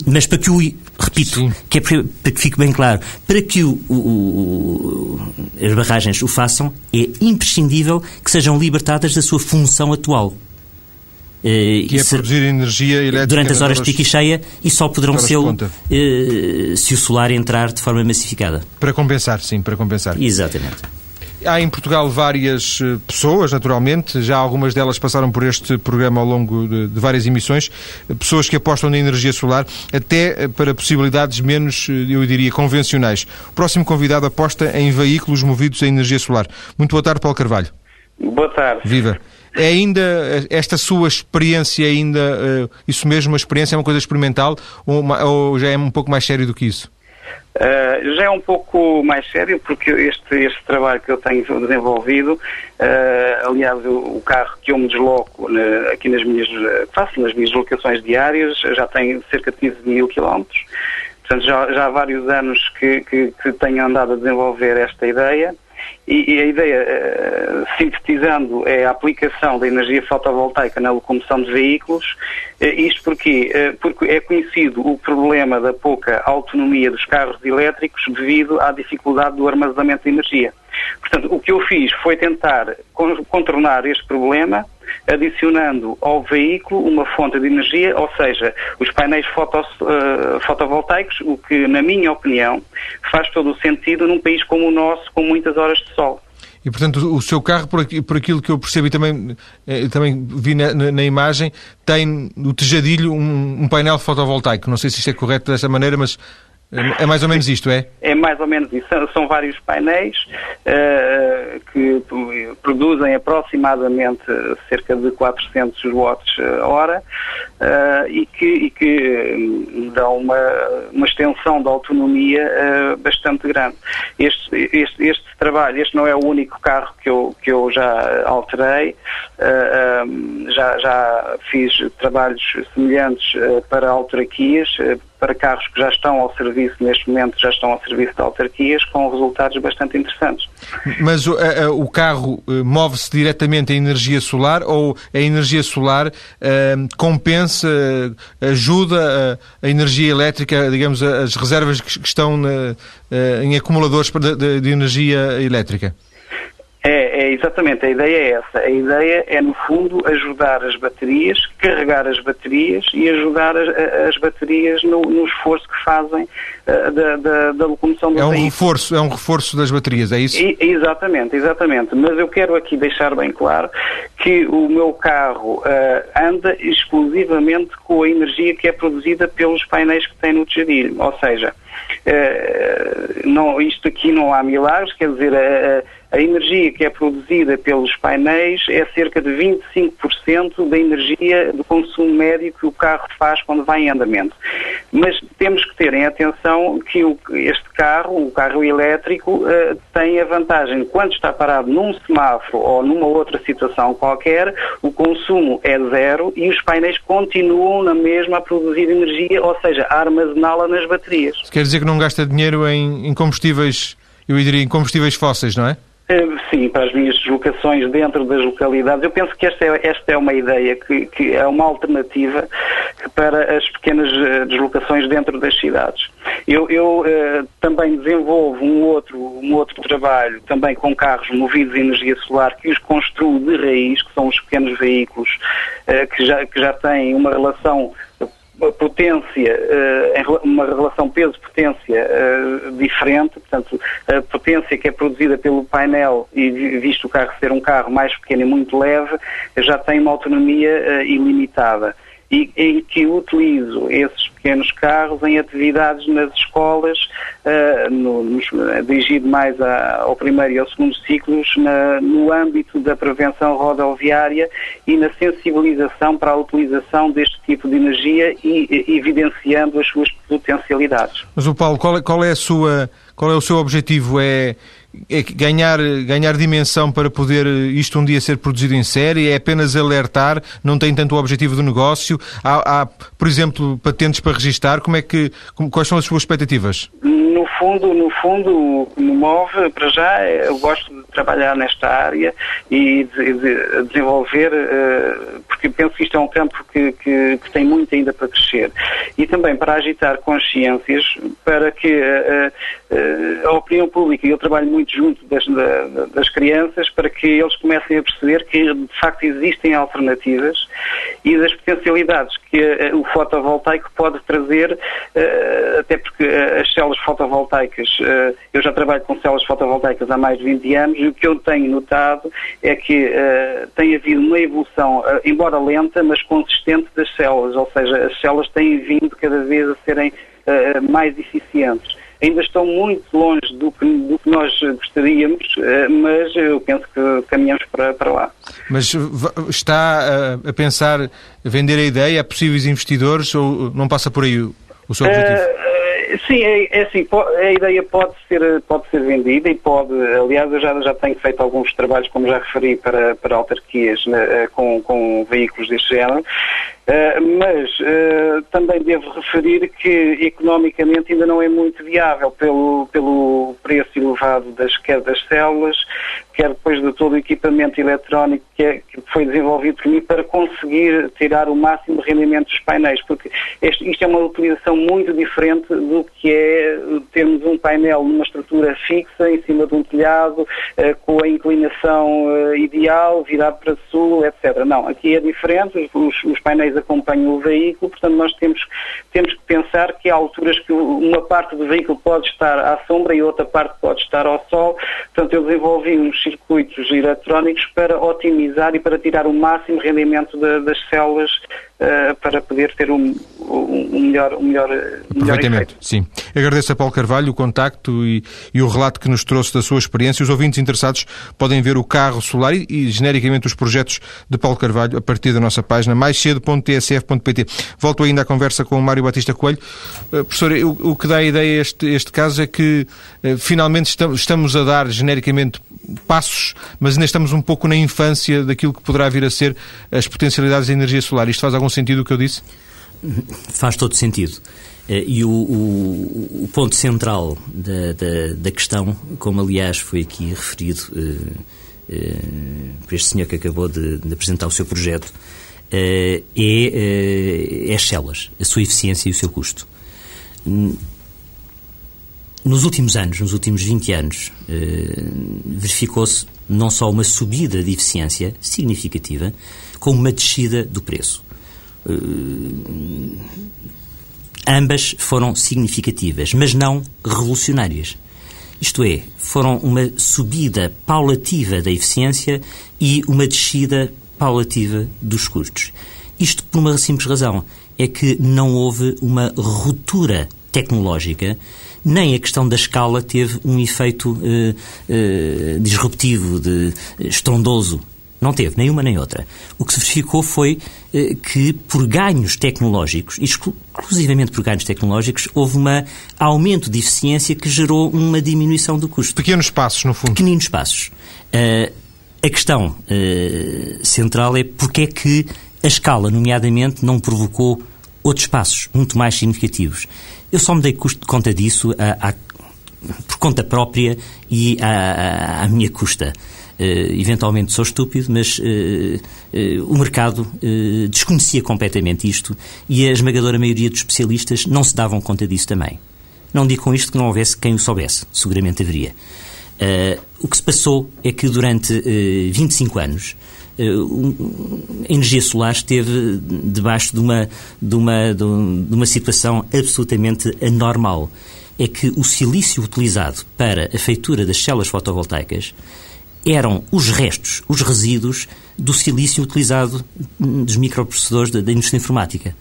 Mas para que o. Repito, que é para, para, que fique bem claro, para que o, o, as barragens o façam, é imprescindível que sejam libertadas da sua função atual. Eh, que é se, produzir energia elétrica durante as horas de pico e cheia e só poderão ser uh, se o solar entrar de forma massificada. Para compensar, sim, para compensar. Exatamente. Há em Portugal várias eh, pessoas, naturalmente, já algumas delas passaram por este programa ao longo de, de, várias emissões, pessoas que apostam na energia solar, até para possibilidades menos, eu diria, convencionais. O próximo convidado aposta em veículos movidos a energia solar. Muito boa tarde, Paulo Carvalho. Boa tarde. Viva. É ainda esta sua experiência, ainda isso mesmo, a experiência é uma coisa experimental ou, ou, já é um pouco mais sério do que isso? Uh, já é um pouco mais sério porque este, este trabalho que eu tenho desenvolvido, uh, aliás, o, o, carro que eu me desloco na, aqui nas minhas, faço nas minhas locações diárias, já tem cerca de 15 mil quilómetros. Portanto, já, já há vários anos que, que, que tenho andado a desenvolver esta ideia. E, e a ideia, uh, sintetizando, é a aplicação da energia fotovoltaica na locomoção de veículos. Uh, isto porque, uh, porque é conhecido o problema da pouca autonomia dos carros elétricos devido à dificuldade do armazenamento de energia. Portanto, o que eu fiz foi tentar contornar este problema adicionando ao veículo uma fonte de energia, ou seja, os painéis fotos, uh, fotovoltaicos, o que, na minha opinião, faz todo o sentido num país como o nosso, com muitas horas de sol. E, portanto, o seu carro, por, aquilo que eu percebi também, eh, também vi na, na, imagem, tem no tejadilho um, um, painel fotovoltaico. Não sei se isto é correto dessa maneira, mas é mais ou menos isto, é? É mais ou menos isso. São, vários painéis uh, que produzem aproximadamente cerca de 400 watts hora uh, e que, e que hum, dão uma, uma extensão de autonomia uh, bastante grande. Este, este, este trabalho, este não é o único carro que eu, que eu já alterei, um, já, já fiz trabalhos semelhantes para autarquias, para carros que já estão ao serviço, neste momento já estão ao serviço de autarquias, com resultados bastante interessantes. Mas o, a, o carro eh, move-se diretamente a energia solar ou a energia solar compensa, ajuda a, a, energia elétrica, digamos, as reservas que, que estão na, em acumuladores de, de, de energia elétrica? É, é, exatamente, a ideia é essa. A ideia é, no fundo, ajudar as baterias, carregar as baterias e ajudar as, as baterias no, no, esforço que fazem uh, da, da, da, locomoção do é um veículo. reforço É um reforço das baterias, é isso? E, exatamente, exatamente. Mas eu quero aqui deixar bem claro que o meu carro uh, anda exclusivamente com a energia que é produzida pelos painéis que tem no tejadilho. Ou seja, uh, não, isto aqui não há milagres, quer dizer, a energia que é produzida pelos painéis é cerca de 25% da energia do consumo médio que o carro faz quando vai em andamento. Mas temos que ter em atenção que este carro, o carro elétrico, uh, tem a vantagem, quando está parado num semáforo ou numa outra situação qualquer, o consumo é zero e os painéis continuam na mesma a produzir energia, ou seja, a armazená-la nas baterias. Quer dizer que não gasta dinheiro em combustíveis, eu diria, em combustíveis fósseis, não é? Eh, sim, para as minhas deslocações dentro das localidades. Eu penso que esta é, esta é uma ideia, que, que, é uma alternativa para as pequenas eh, deslocações dentro das cidades. Eu, eu uh, também desenvolvo um outro, um outro trabalho, também com carros movidos a energia solar, que os construo de raiz, que são os pequenos veículos que, já, que já têm uma relação potência, eh, uma relação peso-potência eh, diferente, portanto, a potência que é produzida pelo painel, e visto o carro ser um carro mais pequeno e muito leve, já tem uma autonomia eh, ilimitada e em que utilizo esses pequenos carros em atividades nas escolas, uh, no, dirigido mais a, ao primeiro e ao segundo ciclos, na, no âmbito da prevenção rodoviária e na sensibilização para a utilização deste tipo de energia e, e evidenciando as suas potencialidades. Mas o Paulo, qual é, qual é a sua, qual é o seu objetivo? É ganhar, ganhar dimensão para poder isto um dia ser produzido em série? É apenas alertar? Não tem tanto o objetivo do negócio? Há, há por exemplo, patentes para registar? Como é que, como, quais são as suas expectativas? No fundo, no fundo, o que me move para já, eu gosto de trabalhar nesta área e de, de desenvolver, uh, porque penso que isto é um campo que, que, que, tem muito ainda para crescer. E também para agitar consciências para que uh, uh, a opinião pública, e eu trabalho muito junto das, das crianças, para que eles comecem a perceber que de facto existem alternativas e das potencialidades que o fotovoltaico pode trazer, até porque as células fotovoltaicas, eu já trabalho com células fotovoltaicas há mais de 20 anos e o que eu tenho notado é que tem havido uma evolução, embora lenta, mas consistente das células, ou seja, as células têm vindo cada vez a serem mais eficientes ainda estão muito longe do que, do que nós gostaríamos, eh, mas eu penso que caminhamos para, para lá. Mas está a, pensar vender a ideia a possíveis investidores ou não passa por aí o, o seu objetivo? Uh, sim, é, é assim, a ideia pode ser, pode ser vendida e pode, aliás, eu já, já tenho feito alguns trabalhos, como já referi, para, para autarquias né, com, com veículos deste género, mas uh, também devo referir que economicamente ainda não é muito viável pelo, pelo preço elevado das, quer das células, quer depois de todo o equipamento eletrónico que, é, que foi desenvolvido por mim para conseguir tirar o máximo rendimento dos painéis, porque este, isto é uma utilização muito diferente do que é termos um painel numa estrutura fixa, em cima de um telhado, uh, com a inclinação ideal, virado para sul, etc. Não, aqui é diferente, os, os painéis acompanham o veículo, portanto nós temos, temos que pensar que há alturas que uma parte do veículo pode estar à sombra e outra parte pode estar ao sol, portanto eu desenvolvi uns circuitos eletrónicos para otimizar e para tirar o máximo rendimento das células uh, para poder ter um, um melhor, um melhor, melhor efeito. sim. Agradeço a Paulo Carvalho o contacto e, e, o relato que nos trouxe da sua experiência. Os ouvintes interessados podem ver o carro solar e, e genericamente os projetos de Paulo Carvalho a partir da nossa página maiscedo.tsf.pt. Volto ainda à conversa com o Mário Batista Coelho. Uh, professor, o, o, que dá a ideia a este, este caso é que uh, finalmente estamos, estamos a dar genericamente passos, mas ainda estamos um pouco na infância daquilo que poderá vir a ser as potencialidades da energia solar. Isto faz algum sentido o que eu disse? Faz todo sentido. Eh, e o, o, o ponto central da, da, da, questão, como aliás foi aqui referido uh, uh, por este senhor que acabou de, de apresentar o seu projeto, uh, é, é as células, a sua eficiência e o seu custo. Nos últimos anos, nos últimos 20 anos, verificou-se não só uma subida de eficiência significativa, como uma descida do preço. Uh, ambas foram significativas, mas não revolucionárias. Isto é, foram uma subida paulativa da eficiência e uma descida paulativa dos custos. Isto por uma simples razão, é que não houve uma ruptura tecnológica, nem a questão da escala teve um efeito eh, eh, disruptivo, de, estrondoso não teve nenhuma nem outra. O que se verificou foi eh, que, por ganhos tecnológicos, exclusivamente por ganhos tecnológicos, houve um aumento de eficiência que gerou uma diminuição do custo. Pequenos passos, no fundo. Pequeninos passos. Uh, a questão uh, central é porque é que a escala, nomeadamente, não provocou outros passos muito mais significativos. Eu só me dei conta disso a, a, por conta própria e à minha custa. Uh, eventualmente sou estúpido, mas uh, uh, o mercado desconhecia completamente isto e a esmagadora maioria dos especialistas não se davam conta disso também. Não digo com isto que não houvesse quem o soubesse, seguramente haveria. o que se passou é que durante 25 anos a energia solar esteve debaixo de uma, de uma, de uma situação absolutamente anormal. É que o silício utilizado para a feitura das células fotovoltaicas eram os restos, os resíduos do silício utilizado dos microprocessadores da, da indústria informática.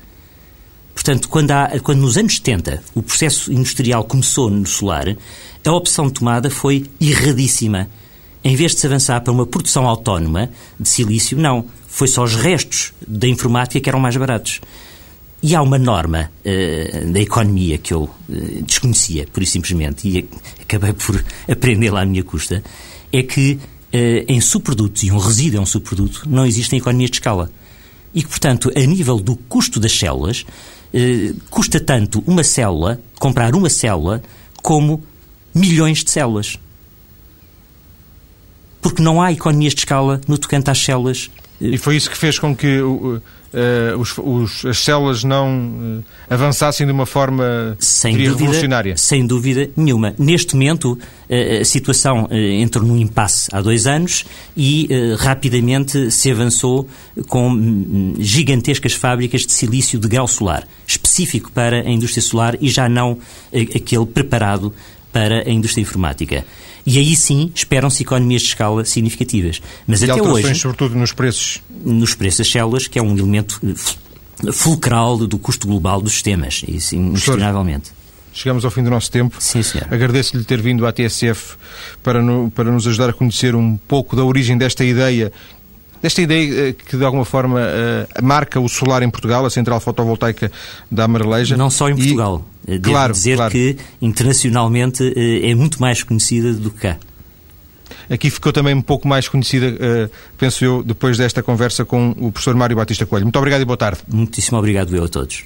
Portanto, quando, há, quando nos anos 70 o processo industrial começou no solar, a opção tomada foi erradíssima. Em vez de se avançar para uma produção autónoma de silício, não. Foi só os restos da informática que eram mais baratos. E há uma norma uh, da economia que eu uh, desconhecia, por e simplesmente, e acabei por (laughs) aprendê-la à minha custa, é que em subprodutos, e um resíduo é um subproduto, não existem economias de escala. E que, portanto, a nível do custo das células, custa tanto uma célula, comprar uma célula, como milhões de células. Porque não há economias de escala no tocante às células. E foi isso que fez com que uh, os, os, as células não uh, avançassem de uma forma sem dúvida, revolucionária? Sem dúvida nenhuma. Neste momento, uh, a situação entrou num impasse há dois anos e rapidamente se avançou com hum, gigantescas fábricas de silício de grau solar, específico para a indústria solar e já não aquele preparado para a indústria informática. E aí sim esperam-se economias de escala significativas. Mas e até hoje. sobretudo nos preços? Nos preços das células, que é um elemento eh, fulcral do custo global dos sistemas, isso inquestionavelmente. Chegamos ao fim do nosso tempo. Sim, senhor. Agradeço-lhe ter vindo à TSF para, no, para nos ajudar a conhecer um pouco da origem desta ideia desta ideia eh, que de alguma forma uh, marca o solar em Portugal, a central fotovoltaica da Amareleja. Não só em Portugal. E, Devo claro, dizer claro. que internacionalmente uh, é muito mais conhecida do que cá. Aqui ficou também um pouco mais conhecida, uh, penso eu, depois desta conversa com o professor Mário Batista Coelho. Muito obrigado e boa tarde. Muitíssimo obrigado eu a todos.